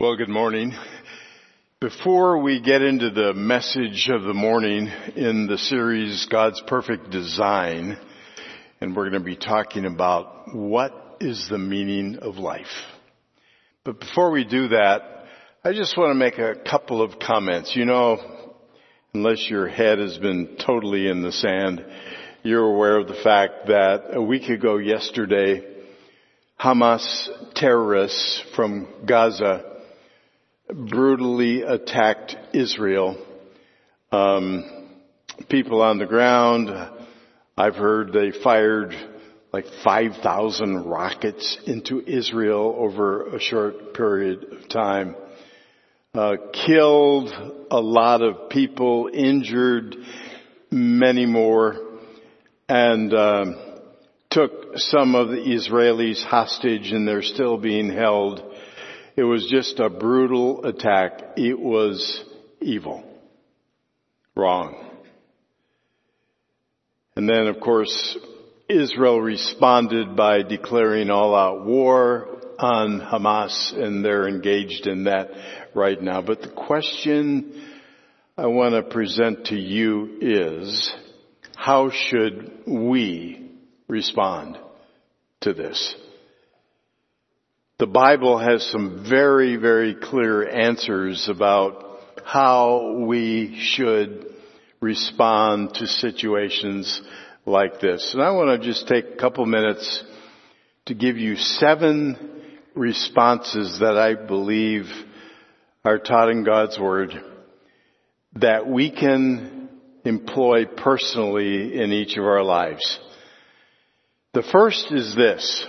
Well, good morning. Before we get into the message of the morning in the series God's Perfect Design, and we're going to be talking about what is the meaning of life. But before we do that, I just want to make a couple of comments. You know, unless your head has been totally in the sand, you're aware of the fact that a week ago yesterday, Hamas terrorists from Gaza brutally attacked Israel. Um, people on the ground, I've heard they fired like 5,000 rockets into Israel over a short period of time. Uh, killed a lot of people, injured many more, and um, took some of the Israelis hostage, and they're still being held it was just a brutal attack. It was evil. Wrong. And then of course, Israel responded by declaring all out war on Hamas and they're engaged in that right now. But the question I want to present to you is, how should we respond to this? The Bible has some very, very clear answers about how we should respond to situations like this. And I want to just take a couple minutes to give you seven responses that I believe are taught in God's Word that we can employ personally in each of our lives. The first is this.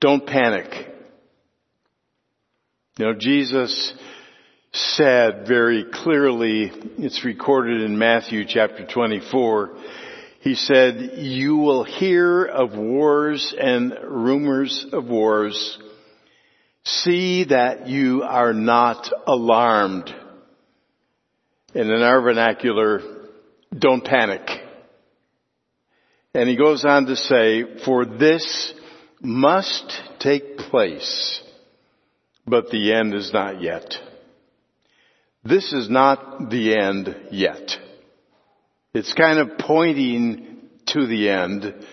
Don't panic. You know, Jesus said very clearly, it's recorded in Matthew chapter 24, he said, you will hear of wars and rumors of wars. See that you are not alarmed. And in our vernacular, don't panic. And he goes on to say, for this must take place, but the end is not yet. This is not the end yet. It's kind of pointing to the end,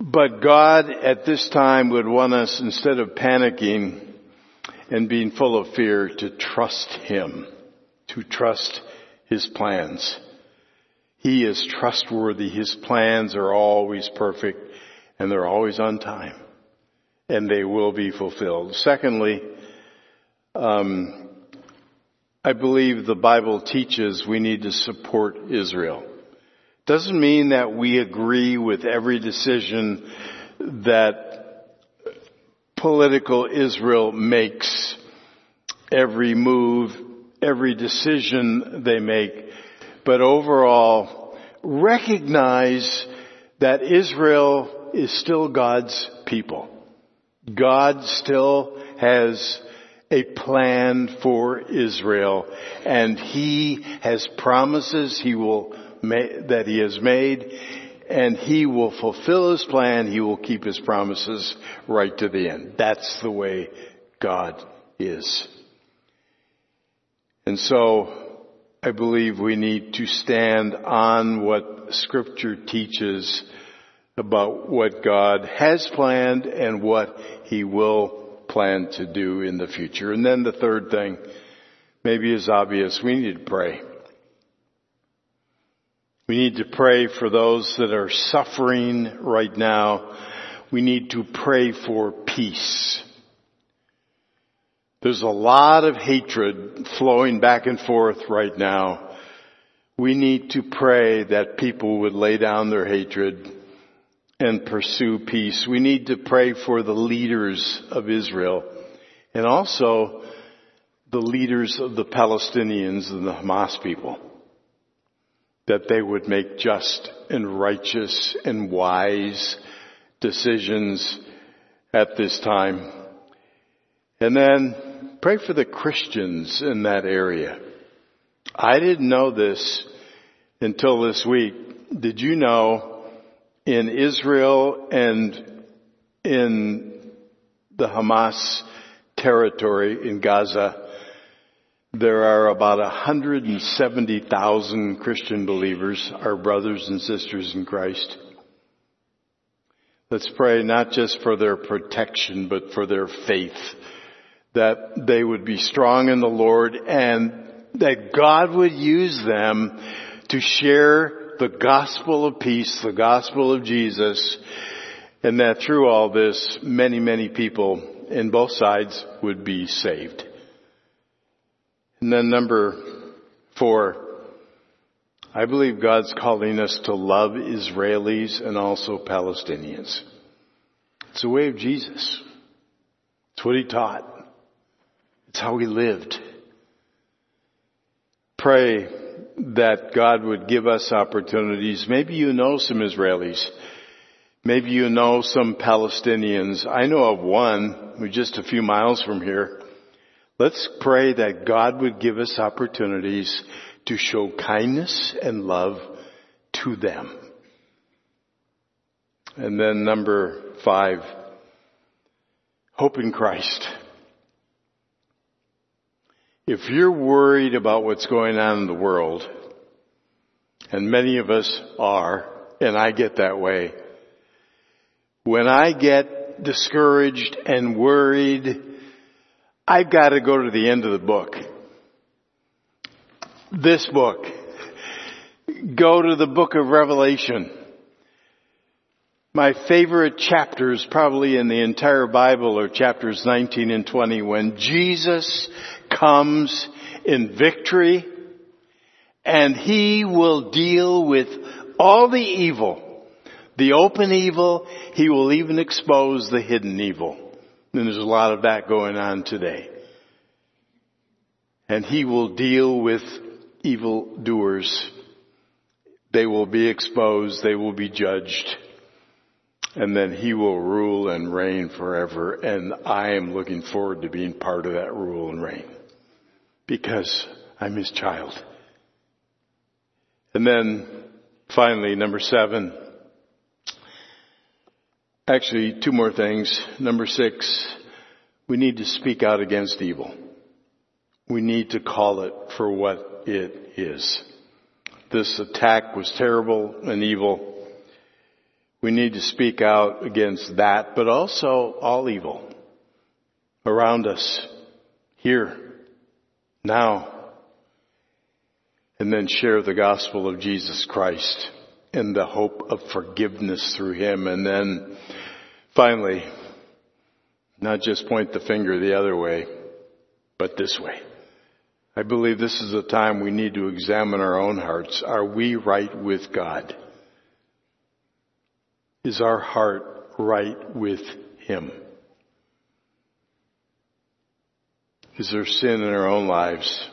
but God at this time would want us, instead of panicking and being full of fear, to trust Him, to trust His plans. He is trustworthy. His plans are always perfect and they're always on time and they will be fulfilled. Secondly, um, I believe the Bible teaches we need to support Israel. Doesn't mean that we agree with every decision that political Israel makes, every move, every decision they make, but overall recognize that Israel is still God's people. God still has a plan for Israel and He has promises He will that He has made and He will fulfill His plan. He will keep His promises right to the end. That's the way God is. And so I believe we need to stand on what scripture teaches about what God has planned and what He will plan to do in the future. And then the third thing, maybe is obvious, we need to pray. We need to pray for those that are suffering right now. We need to pray for peace. There's a lot of hatred flowing back and forth right now. We need to pray that people would lay down their hatred and pursue peace. We need to pray for the leaders of Israel and also the leaders of the Palestinians and the Hamas people. That they would make just and righteous and wise decisions at this time. And then pray for the Christians in that area. I didn't know this until this week. Did you know in Israel and in the Hamas territory in Gaza, there are about 170,000 Christian believers, our brothers and sisters in Christ. Let's pray not just for their protection, but for their faith. That they would be strong in the Lord and that God would use them to share the gospel of peace, the gospel of Jesus, and that through all this, many, many people in both sides would be saved. And then number four, I believe God's calling us to love Israelis and also Palestinians. It's the way of Jesus. It's what he taught. It's how he lived. Pray that God would give us opportunities. Maybe you know some Israelis. Maybe you know some Palestinians. I know of one who's just a few miles from here. Let's pray that God would give us opportunities to show kindness and love to them. And then number five, hope in Christ. If you're worried about what's going on in the world, and many of us are, and I get that way, when I get discouraged and worried, I've got to go to the end of the book. This book. Go to the book of Revelation. My favorite chapters probably in the entire Bible are chapters 19 and 20 when Jesus comes in victory and he will deal with all the evil, the open evil. He will even expose the hidden evil. And there's a lot of that going on today. And he will deal with evil doers. They will be exposed. They will be judged. And then he will rule and reign forever. And I am looking forward to being part of that rule and reign because I'm his child. And then finally, number seven. Actually, two more things. Number six, we need to speak out against evil. We need to call it for what it is. This attack was terrible and evil. We need to speak out against that, but also all evil around us, here, now, and then share the gospel of Jesus Christ and the hope of forgiveness through Him. And then finally, not just point the finger the other way, but this way. I believe this is a time we need to examine our own hearts. Are we right with God? Is our heart right with Him? Is there sin in our own lives?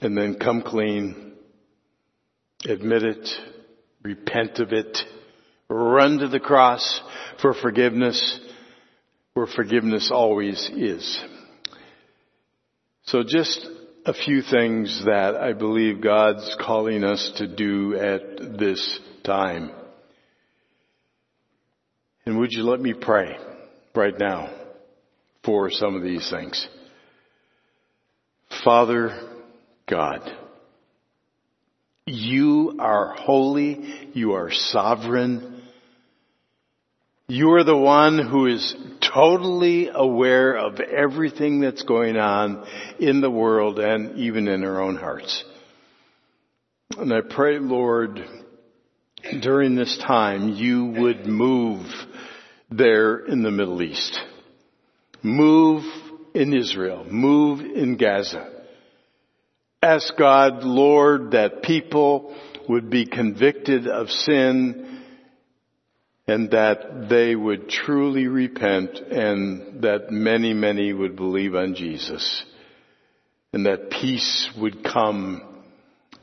And then come clean, admit it, repent of it, run to the cross for forgiveness, where forgiveness always is. So just a few things that I believe God's calling us to do at this time. And would you let me pray right now for some of these things? Father God, you are holy, you are sovereign, you are the one who is totally aware of everything that's going on in the world and even in our own hearts. And I pray, Lord, during this time you would move there in the Middle East. Move in Israel. Move in Gaza. Ask God, Lord, that people would be convicted of sin and that they would truly repent and that many, many would believe on Jesus and that peace would come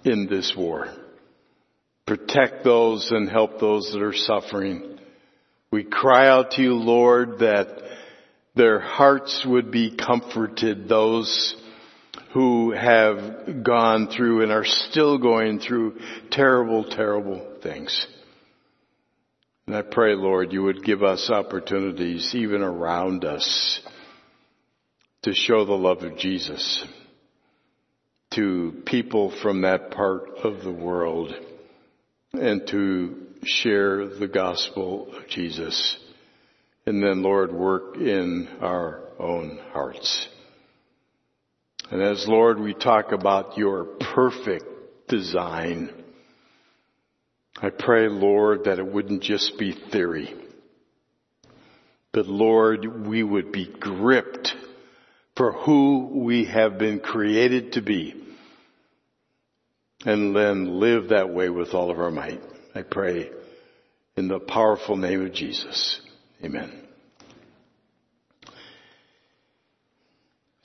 in this war. Protect those and help those that are suffering. We cry out to you, Lord, that their hearts would be comforted, those who have gone through and are still going through terrible, terrible things. And I pray, Lord, you would give us opportunities even around us to show the love of Jesus to people from that part of the world and to share the gospel of Jesus. And then Lord, work in our own hearts. And as Lord, we talk about your perfect design, I pray, Lord, that it wouldn't just be theory, but Lord, we would be gripped for who we have been created to be and then live that way with all of our might. I pray in the powerful name of Jesus. Amen.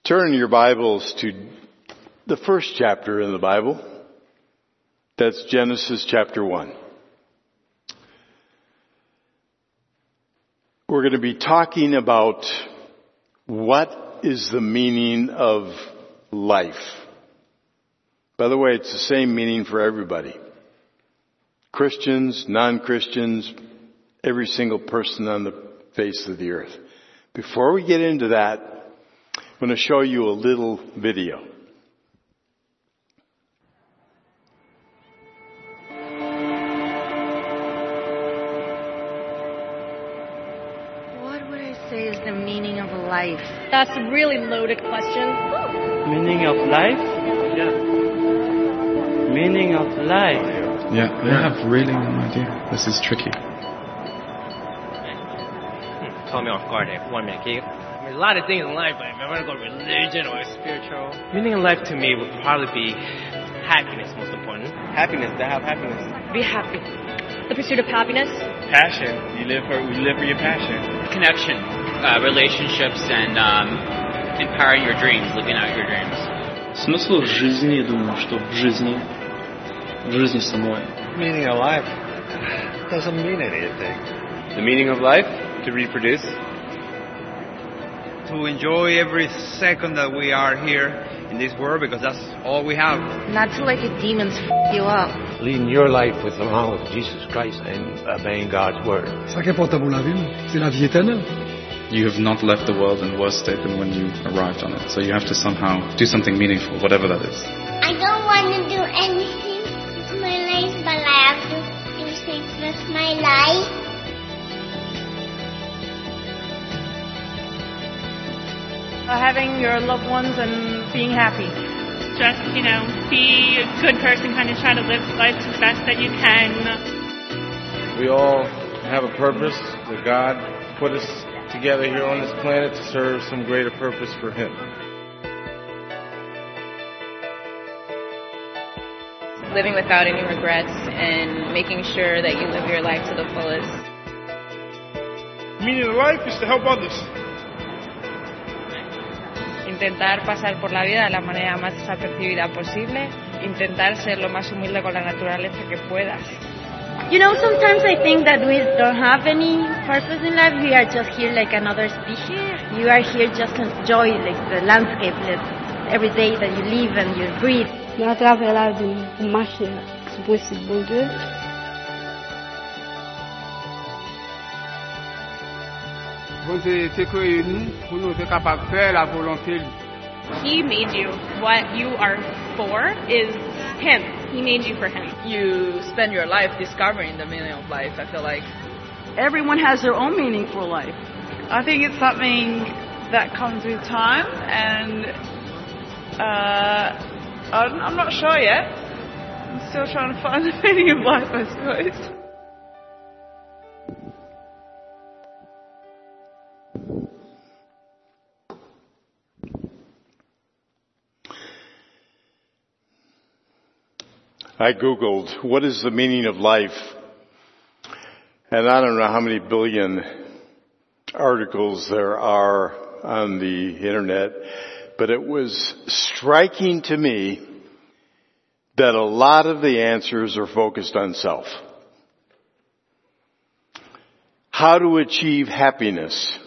Turn your Bibles to the first chapter in the Bible. That's Genesis chapter 1. We're going to be talking about what is the meaning of life. By the way, it's the same meaning for everybody. Christians, non-Christians, every single person on the face of the earth. Before we get into that, I'm going to show you a little video. What would I say is the meaning of life? That's a really loaded question. Meaning of life? Yeah. Meaning of life. Yeah, I have really no idea. This is tricky. caught me off guard there. One minute, Keith. I mean, a lot of things in life, but if I want to go religion or spiritual, meaning in life to me would probably be happiness, most important. Happiness, to have happiness. Be happy. The pursuit of happiness. Passion, you live for, you live for your passion. Connection, uh, relationships, and um, empowering your dreams, living out your dreams. Смысл жизни, я думаю, что в жизни, в жизни самой. Meaning of life doesn't mean anything. The meaning of life? To reproduce. To enjoy every second that we are here in this world because that's all we have. Not to let your demons f you up. Leading your life with along with Jesus Christ and obeying God's word. Ça qu'importe pour la vie, c'est la vie éternelle. You have not left the world in worse state than when you arrived on it. So you have to somehow do something meaningful, whatever that is. I don't want to do anything with my life, but I have to do things with my life. Uh, having your loved ones and being happy. Just, you know, be a good person, kind of try to live life the best that you can. We all have a purpose that God put us together here on this planet to serve some greater purpose for Him. Living without any regrets and making sure that you live your life to the fullest. Meaning of life is to help others. intentar pasar por la vida de la manera más desapercibida posible, intentar ser lo más humilde con la naturaleza que puedas. You know, sometimes I think that we don't have any purpose in life. We are just here like another species. You are here just to enjoy like the landscape, like, every day that you live and you breathe. À travers la vie, marcher sous possible, bon Dieu. Bon Dieu t'a créé nous pour nous être capables de faire la volonté. He made you. What you are for is Him. He made you for Him. You spend your life discovering the meaning of life, I feel like. Everyone has their own meaning for life. I think it's something that comes with time, and uh, I'm not sure yet. I'm still trying to find the meaning of life, I suppose. I Googled, what is the meaning of life? And I don't know how many billion articles there are on the internet, but it was striking to me that a lot of the answers are focused on self. How to achieve happiness.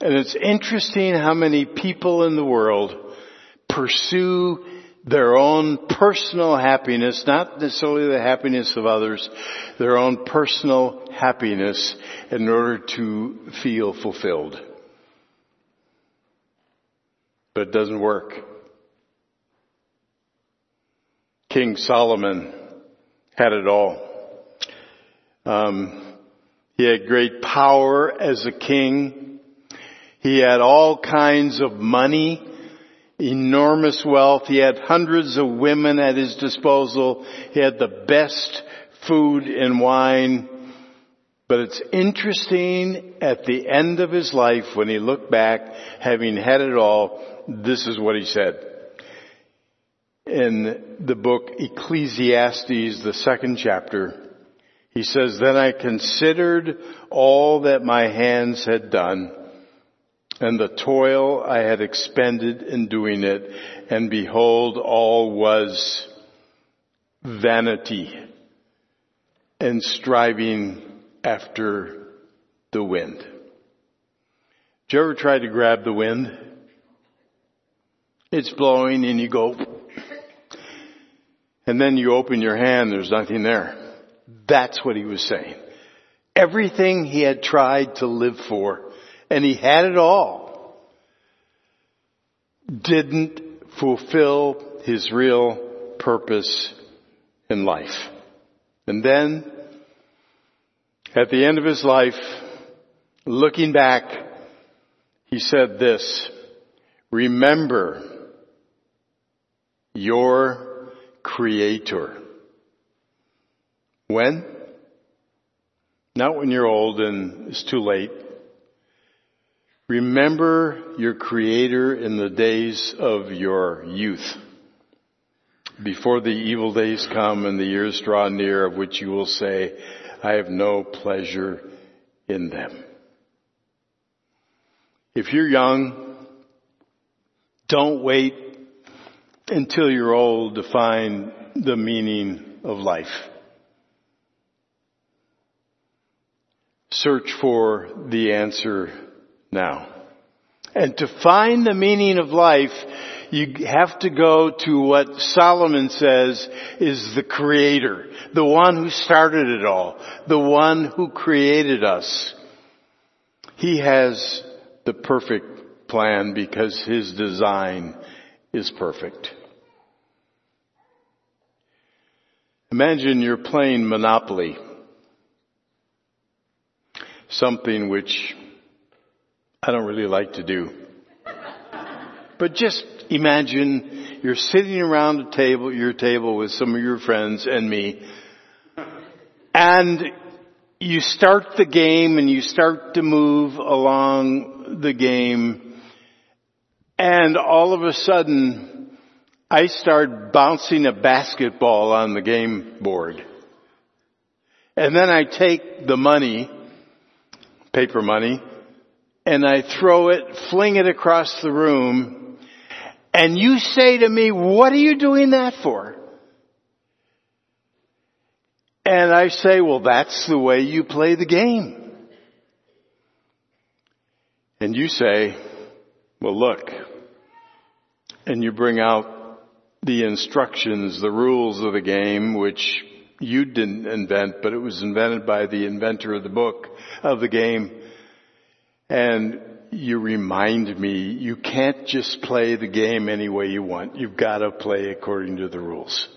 And it's interesting how many people in the world pursue their own personal happiness, not necessarily the happiness of others, their own personal happiness in order to feel fulfilled. But it doesn't work. King Solomon had it all. Um, he had great power as a king. He had all kinds of money, enormous wealth. He had hundreds of women at his disposal. He had the best food and wine. But it's interesting at the end of his life when he looked back, having had it all, this is what he said. In the book Ecclesiastes, the second chapter, he says, Then I considered all that my hands had done and the toil I had expended in doing it, and behold, all was vanity and striving after the wind. Did you ever try to grab the wind? It's blowing and you go, and then you open your hand, there's nothing there. That's what he was saying. Everything he had tried to live for, and he had it all, didn't fulfill his real purpose in life. And then, at the end of his life, looking back, he said this, remember your creator. When? Not when you're old and it's too late. Remember your Creator in the days of your youth, before the evil days come and the years draw near of which you will say, I have no pleasure in them. If you're young, don't wait until you're old to find the meaning of life. Search for the answer now. And to find the meaning of life, you have to go to what Solomon says is the creator, the one who started it all, the one who created us. He has the perfect plan because his design is perfect. Imagine you're playing Monopoly something which I don't really like to do. But just imagine you're sitting around a table, your table with some of your friends and me, and you start the game and you start to move along the game, and all of a sudden, I start bouncing a basketball on the game board. And then I take the money paper money, and I throw it, fling it across the room, and you say to me, what are you doing that for? And I say, well, that's the way you play the game. And you say, well, look, and you bring out the instructions, the rules of the game, which you didn't invent, but it was invented by the inventor of the book, of the game. And you remind me, you can't just play the game any way you want. You've got to play according to the rules.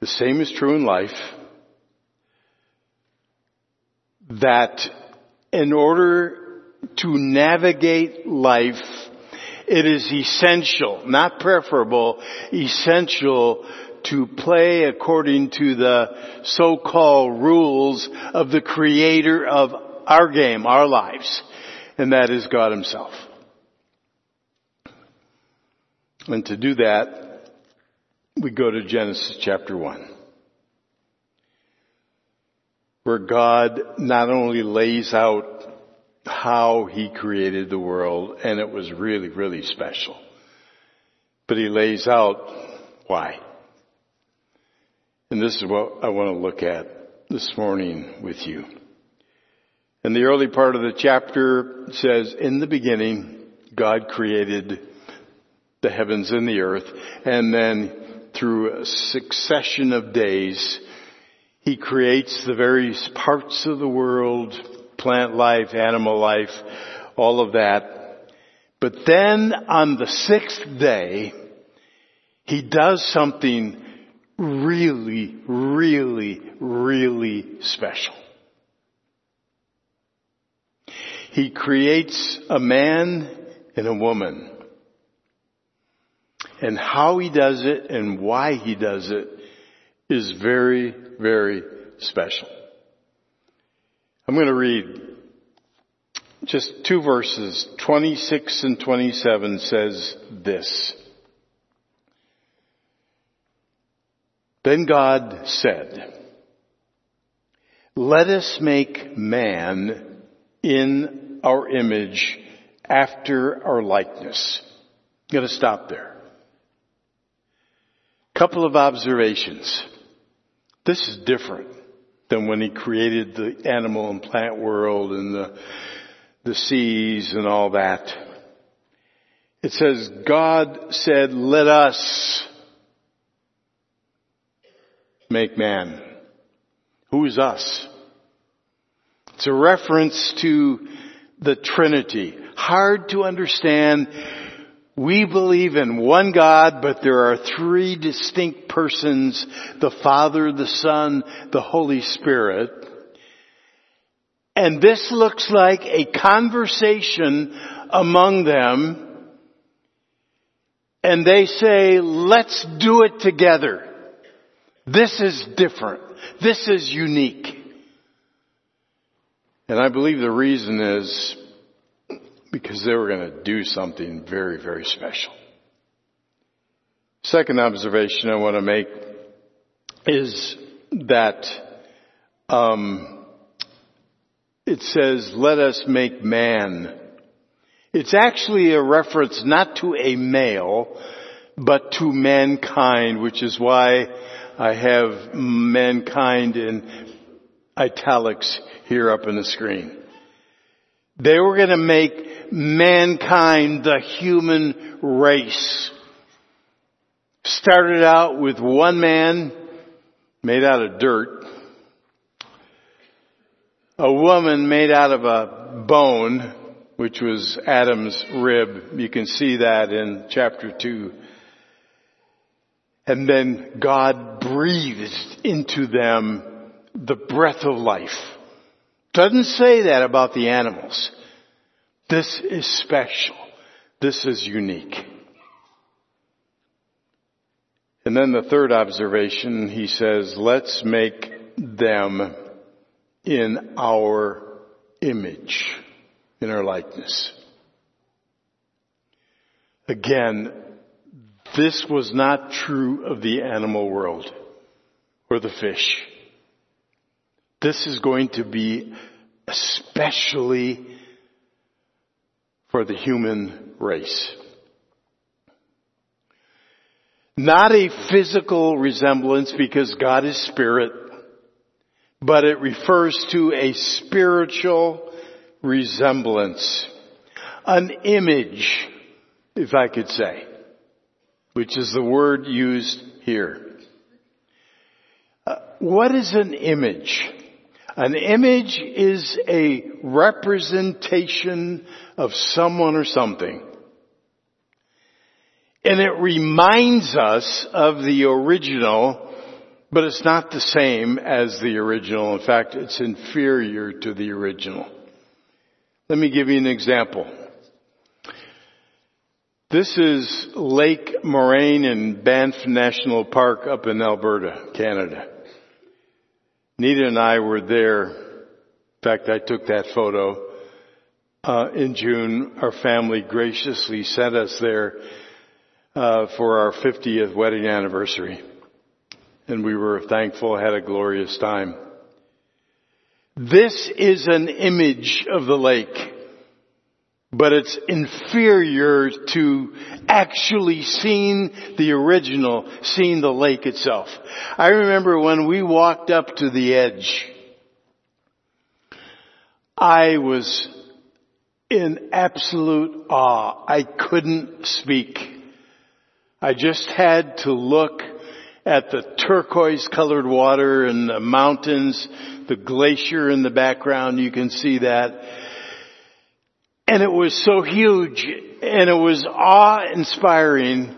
The same is true in life. That in order to navigate life, it is essential, not preferable, essential to play according to the so-called rules of the creator of our game, our lives, and that is God himself. And to do that, we go to Genesis chapter 1. Where God not only lays out how He created the world, and it was really, really special, but He lays out why. And this is what I want to look at this morning with you. And the early part of the chapter says, in the beginning, God created the heavens and the earth, and then through a succession of days, He creates the various parts of the world, plant life, animal life, all of that. But then on the sixth day, he does something really, really, really special. He creates a man and a woman. And how he does it and why he does it is very, very special. I'm going to read just two verses. 26 and 27 says this. Then God said, let us make man in our image after our likeness. I'm going to stop there. Couple of observations. This is different than when he created the animal and plant world and the, the seas and all that. It says, God said, let us make man. Who is us? It's a reference to the Trinity. Hard to understand. We believe in one God, but there are three distinct persons, the Father, the Son, the Holy Spirit. And this looks like a conversation among them. And they say, let's do it together. This is different. This is unique. And I believe the reason is because they were going to do something very, very special. Second observation I want to make is that um, it says, "Let us make man." It's actually a reference not to a male, but to mankind, which is why I have mankind in italics here up in the screen. They were going to make mankind the human race. Started out with one man made out of dirt. A woman made out of a bone, which was Adam's rib. You can see that in chapter 2. And then God breathed into them the breath of life. Doesn't say that about the animals. This is special. This is unique. And then the third observation, he says, let's make them in our image, in our likeness. Again, this was not true of the animal world or the fish. This is going to be especially for the human race. Not a physical resemblance because God is spirit, but it refers to a spiritual resemblance. An image, if I could say, which is the word used here. Uh, what is an image? An image is a representation of someone or something. And it reminds us of the original, but it's not the same as the original. In fact, it's inferior to the original. Let me give you an example. This is Lake Moraine in Banff National Park up in Alberta, Canada. Nita and I were there. In fact, I took that photo uh, in June. Our family graciously sent us there uh, for our 50th wedding anniversary, and we were thankful. Had a glorious time. This is an image of the lake but it's inferior to actually seeing the original, seeing the lake itself. I remember when we walked up to the edge, I was in absolute awe. I couldn't speak. I just had to look at the turquoise colored water and the mountains, the glacier in the background, you can see that And it was so huge and it was awe inspiring.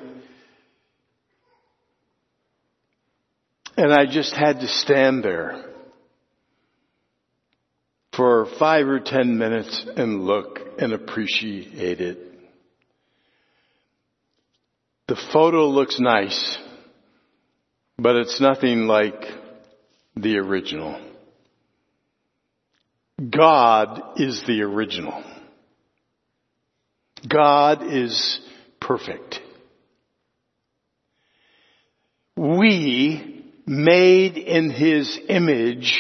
And I just had to stand there for five or ten minutes and look and appreciate it. The photo looks nice, but it's nothing like the original. God is the original. God is perfect. We, made in His image,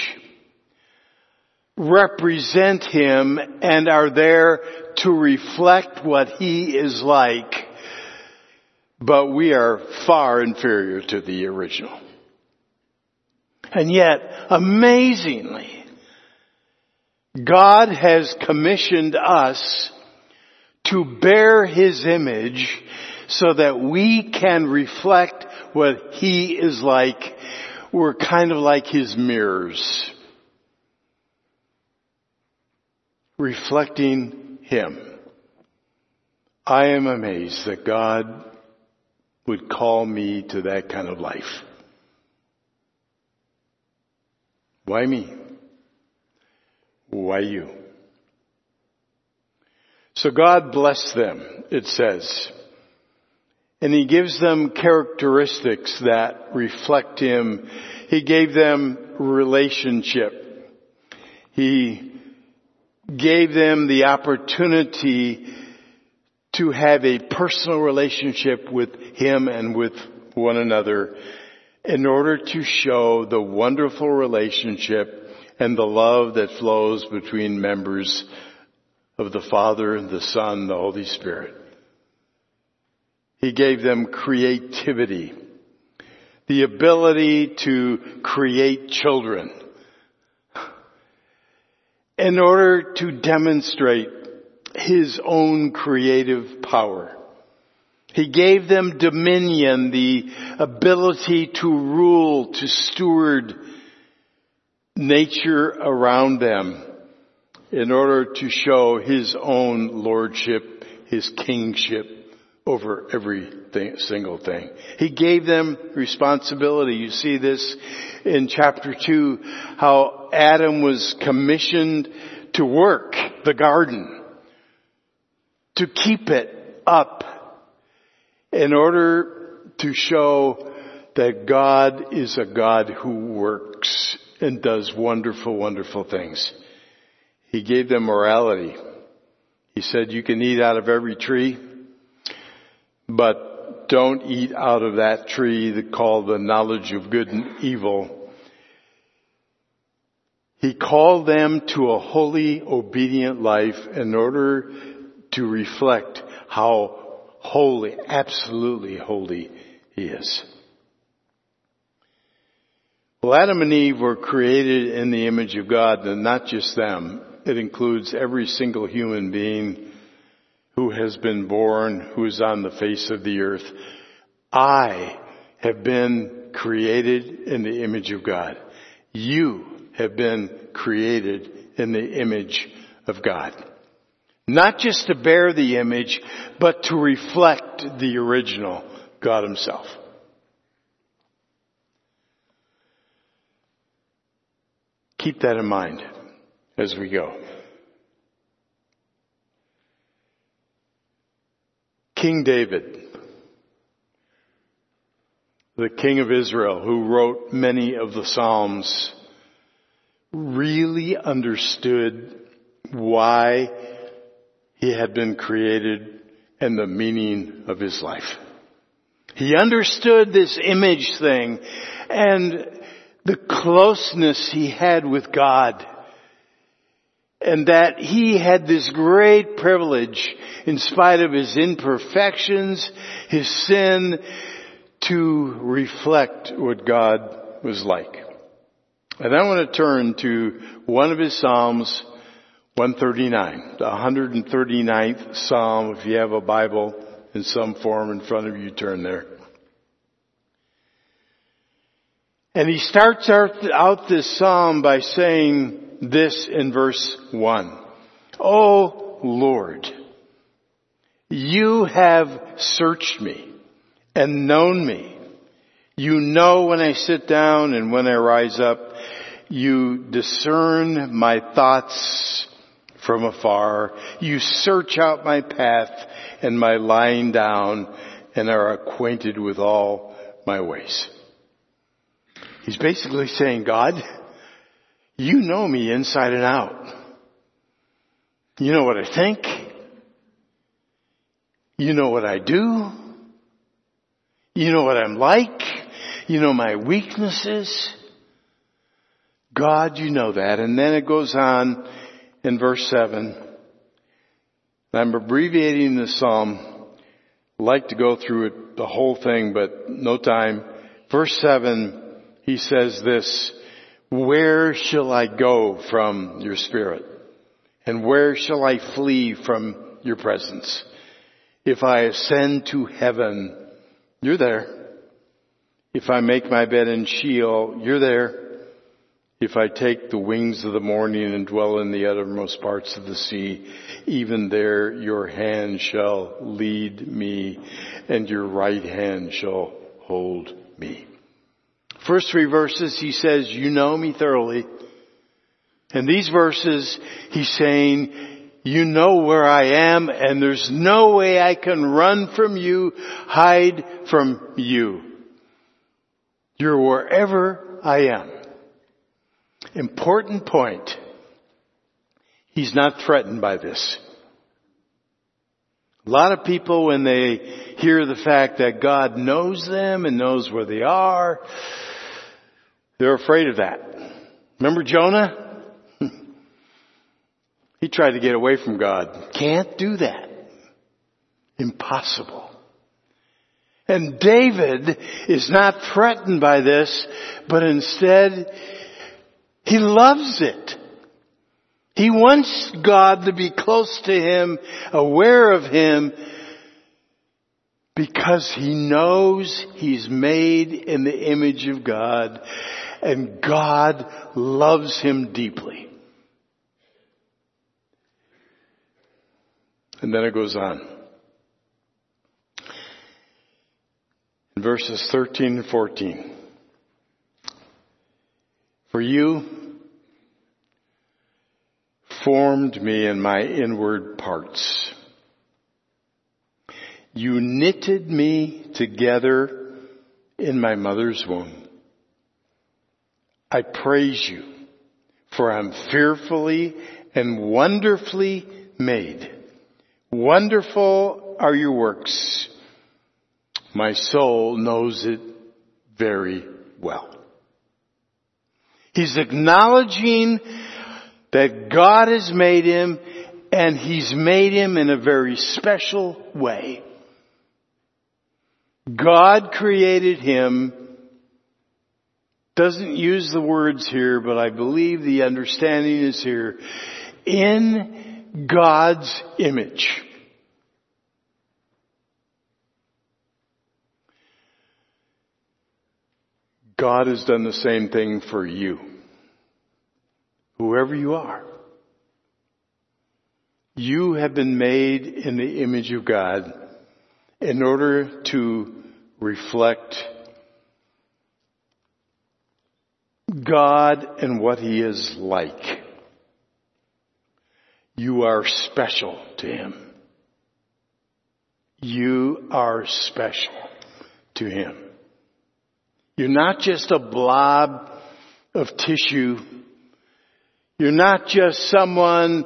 represent Him and are there to reflect what He is like, but we are far inferior to the original. And yet, amazingly, God has commissioned us to bear His image so that we can reflect what He is like. We're kind of like His mirrors. Reflecting Him. I am amazed that God would call me to that kind of life. Why me? Why you? So God blessed them, it says. And He gives them characteristics that reflect Him. He gave them relationship. He gave them the opportunity to have a personal relationship with Him and with one another in order to show the wonderful relationship and the love that flows between members of the Father, the Son, the Holy Spirit. He gave them creativity, the ability to create children in order to demonstrate His own creative power. He gave them dominion, the ability to rule, to steward nature around them in order to show his own lordship, his kingship over every single thing. He gave them responsibility. You see this in chapter 2, how Adam was commissioned to work the garden, to keep it up in order to show that God is a God who works and does wonderful, wonderful things. He gave them morality. He said, you can eat out of every tree, but don't eat out of that tree that called the knowledge of good and evil. He called them to a holy, obedient life in order to reflect how holy, absolutely holy He is. Well, Adam and Eve were created in the image of God, and not just them. It includes every single human being who has been born, who is on the face of the earth. I have been created in the image of God. You have been created in the image of God. Not just to bear the image, but to reflect the original God Himself. Keep that in mind as we go. King David, the king of Israel who wrote many of the Psalms, really understood why he had been created and the meaning of his life. He understood this image thing and the closeness he had with God. And that he had this great privilege, in spite of his imperfections, his sin, to reflect what God was like. And I want to turn to one of his Psalms, 139, the 139th Psalm. If you have a Bible in some form in front of you, turn there. And he starts out this psalm by saying this in verse 1. Oh, Lord, you have searched me and known me. You know when I sit down and when I rise up. You discern my thoughts from afar. You search out my path and my lying down and are acquainted with all my ways. He's basically saying, God, you know me inside and out. You know what I think. You know what I do. You know what I'm like. You know my weaknesses. God, you know that. And then it goes on in verse 7. I'm abbreviating the psalm. I'd like to go through it, the whole thing, but no time. Verse 7, he says this, Where shall I go from your spirit? And where shall I flee from your presence? If I ascend to heaven, you're there. If I make my bed in Sheol, you're there. If I take the wings of the morning and dwell in the uttermost parts of the sea, even there your hand shall lead me and your right hand shall hold me. First three verses he says, you know me thoroughly. And these verses he's saying, you know where I am and there's no way I can run from you, hide from you. You're wherever I am. Important point. He's not threatened by this. A lot of people, when they hear the fact that God knows them and knows where they are, they're afraid of that. Remember Jonah? he tried to get away from God. Can't do that. Impossible. And David is not threatened by this, but instead he loves it. He wants God to be close to him, aware of him, because he knows he's made in the image of God and God loves him deeply. And then it goes on. In verses 13 and 14. For you formed me in my inward parts. You knitted me together in my mother's womb. I praise you, for I'm fearfully and wonderfully made. Wonderful are your works. My soul knows it very well. He's acknowledging that God has made him and he's made him in a very special way. God created him doesn't use the words here, but I believe the understanding is here. In God's image. God has done the same thing for you. Whoever you are. You have been made in the image of God in order to reflect God and what He is like. You are special to Him. You are special to Him. You're not just a blob of tissue. You're not just someone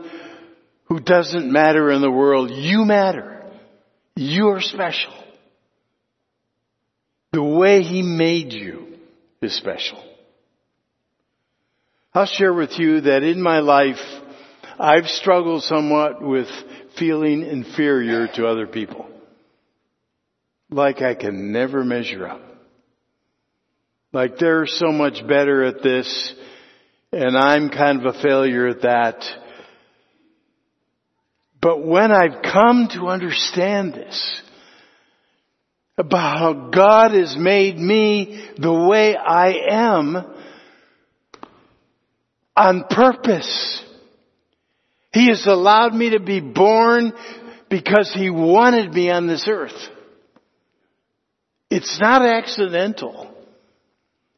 who doesn't matter in the world. You matter. You're special. The way He made you is special. I'll share with you that in my life, I've struggled somewhat with feeling inferior to other people. Like I can never measure up. Like they're so much better at this and I'm kind of a failure at that. But when I've come to understand this, about how God has made me the way I am, on purpose. He has allowed me to be born because He wanted me on this earth. It's not accidental.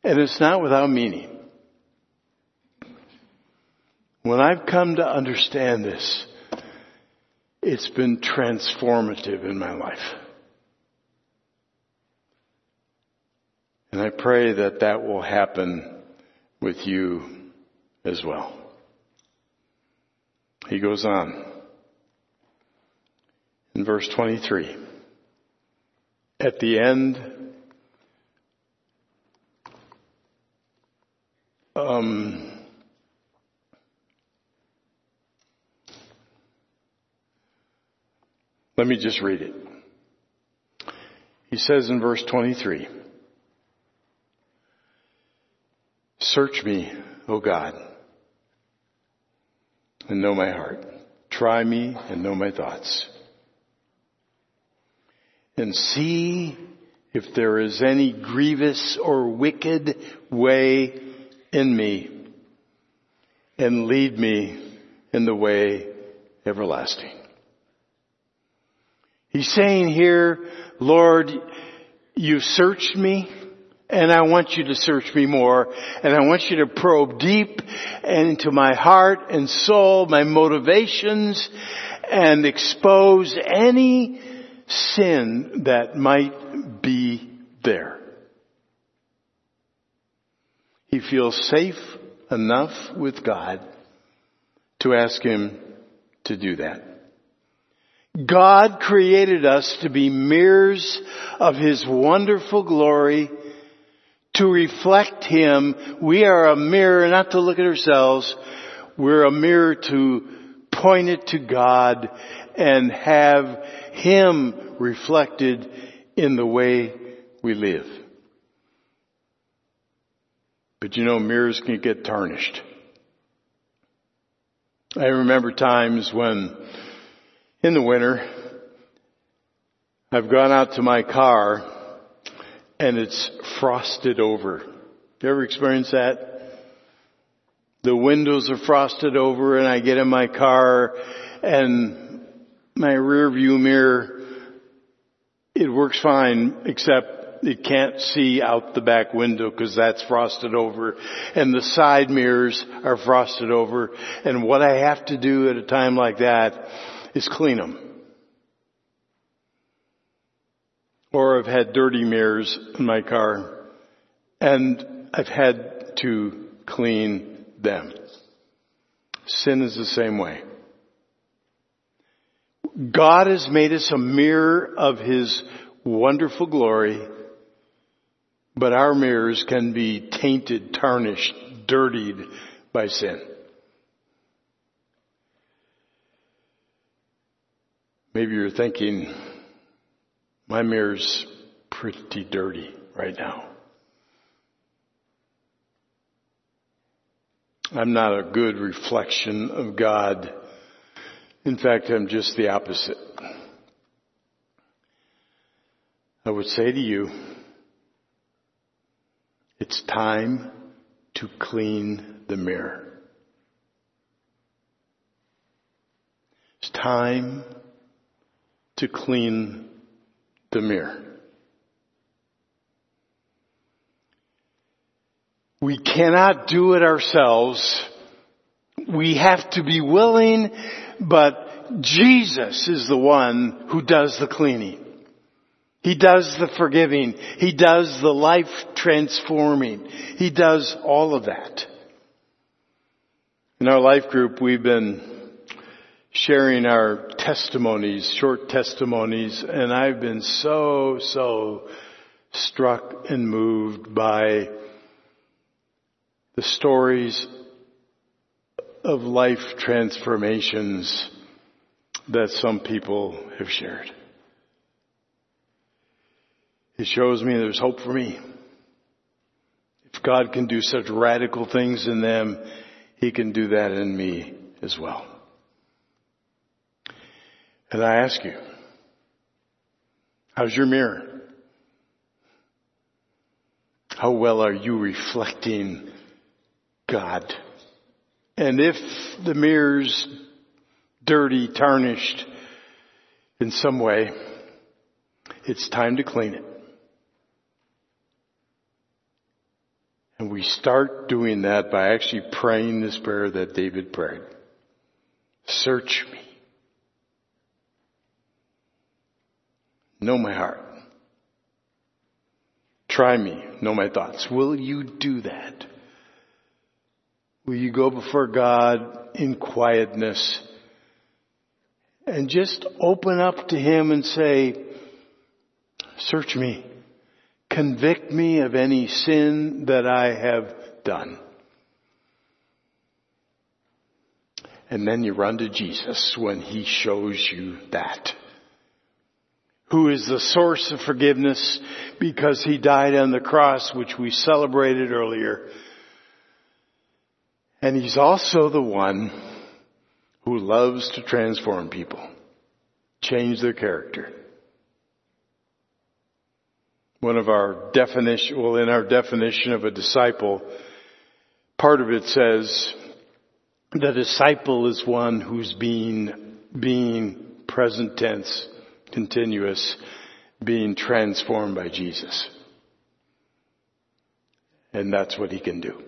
And it's not without meaning. When I've come to understand this, it's been transformative in my life. And I pray that that will happen with you as well. He goes on in verse 23. At the end, um, let me just read it. He says in verse 23, Search me, O God, and know my heart. Try me and know my thoughts. And see if there is any grievous or wicked way in me and lead me in the way everlasting. He's saying here, Lord, you've searched me and I want you to search me more and I want you to probe deep into my heart and soul, my motivations and expose any sin that might be there. He feels safe enough with God to ask Him to do that. God created us to be mirrors of His wonderful glory to reflect Him. We are a mirror not to look at ourselves. We're a mirror to point it to God and have Him reflected in the way we live. But you know, mirrors can get tarnished. I remember times when in the winter I've gone out to my car and it's frosted over. You ever experienced that? The windows are frosted over and I get in my car and my rear view mirror, it works fine except it can't see out the back window because that's frosted over and the side mirrors are frosted over and what I have to do at a time like that is clean them. Or I've had dirty mirrors in my car and I've had to clean them. Sin is the same way. God has made us a mirror of His wonderful glory but our mirrors can be tainted, tarnished, dirtied by sin. Maybe you're thinking, my mirror's pretty dirty right now. I'm not a good reflection of God. In fact, I'm just the opposite. I would say to you, it's time to clean the mirror. It's time to clean the mirror. We cannot do it ourselves. We have to be willing, but Jesus is the one who does the cleaning. He does the forgiving. He does the life transforming. He does all of that. In our life group, we've been sharing our testimonies, short testimonies, and I've been so, so struck and moved by the stories of life transformations that some people have shared. It shows me there's hope for me. If God can do such radical things in them, He can do that in me as well. And I ask you, how's your mirror? How well are you reflecting God? And if the mirror's dirty, tarnished in some way, it's time to clean it. And we start doing that by actually praying this prayer that David prayed. Search me. Know my heart. Try me. Know my thoughts. Will you do that? Will you go before God in quietness and just open up to Him and say, search me. Convict me of any sin that I have done. And then you run to Jesus when He shows you that. Who is the source of forgiveness because He died on the cross, which we celebrated earlier. And He's also the one who loves to transform people, change their character. One of our definition, well, in our definition of a disciple, part of it says, the disciple is one who's being, being present tense, continuous, being transformed by Jesus. And that's what he can do.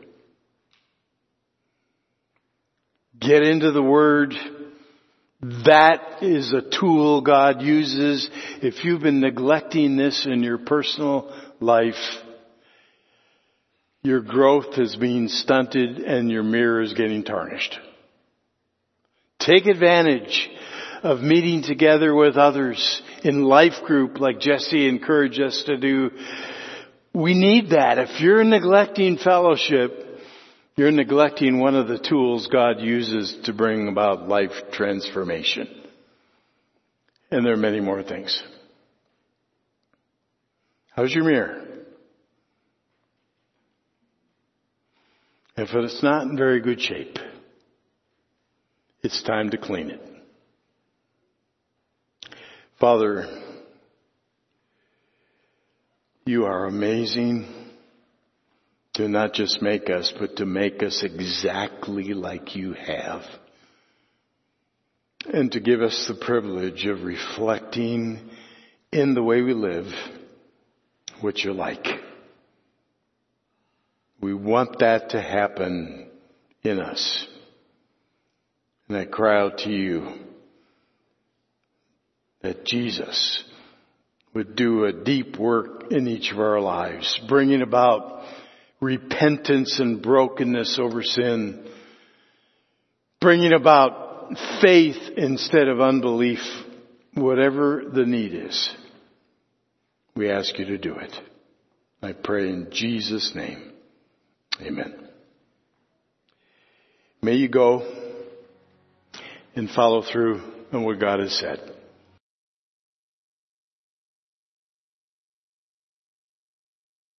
Get into the Word. That is a tool God uses. If you've been neglecting this in your personal life, your growth is being stunted and your mirror is getting tarnished. Take advantage of meeting together with others in life group like Jesse encouraged us to do. We need that. If you're neglecting fellowship, you're neglecting one of the tools God uses to bring about life transformation. And there are many more things. How's your mirror? If it's not in very good shape, it's time to clean it. Father, you are amazing to not just make us, but to make us exactly like you have. And to give us the privilege of reflecting in the way we live what you're like. We want that to happen in us. And I cry out to you that Jesus would do a deep work in each of our lives, bringing about repentance and brokenness over sin, bringing about faith instead of unbelief, whatever the need is. We ask you to do it. I pray in Jesus' name. Amen. May you go and follow through on what God has said.